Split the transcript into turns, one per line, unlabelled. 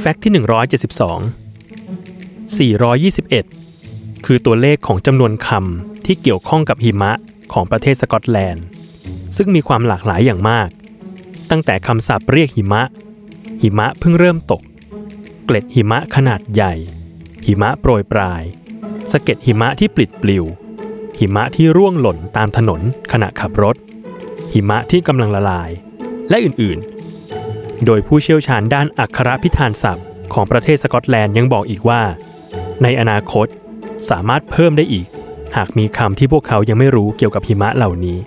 แฟกต์ที่ 172 421 คือตัวเลขของจำนวนคำที่เกี่ยวข้องกับหิมะของประเทศสกอตแลนด์ ซึ่งมีความหลากหลายอย่างมาก ตั้งแต่คำศัพท์เรียกหิมะ หิมะเพิ่งเริ่มตก เกล็ดหิมะขนาดใหญ่ หิมะโปรยปลาย สะเก็ดหิมะที่ปลิดปลิว หิมะที่ร่วงหล่นตามถนนขณะขับรถ หิมะที่กำลังละลาย และอื่นๆ โดยผู้เชี่ยวชาญด้านอักขระพิธานศัพท์ ของประเทศสกอตแลนด์ยังบอกอีกว่า ในอนาคตสามารถเพิ่มได้อีก หากมีคำที่พวกเขายังไม่รู้เกี่ยวกับหิมะเหล่านี้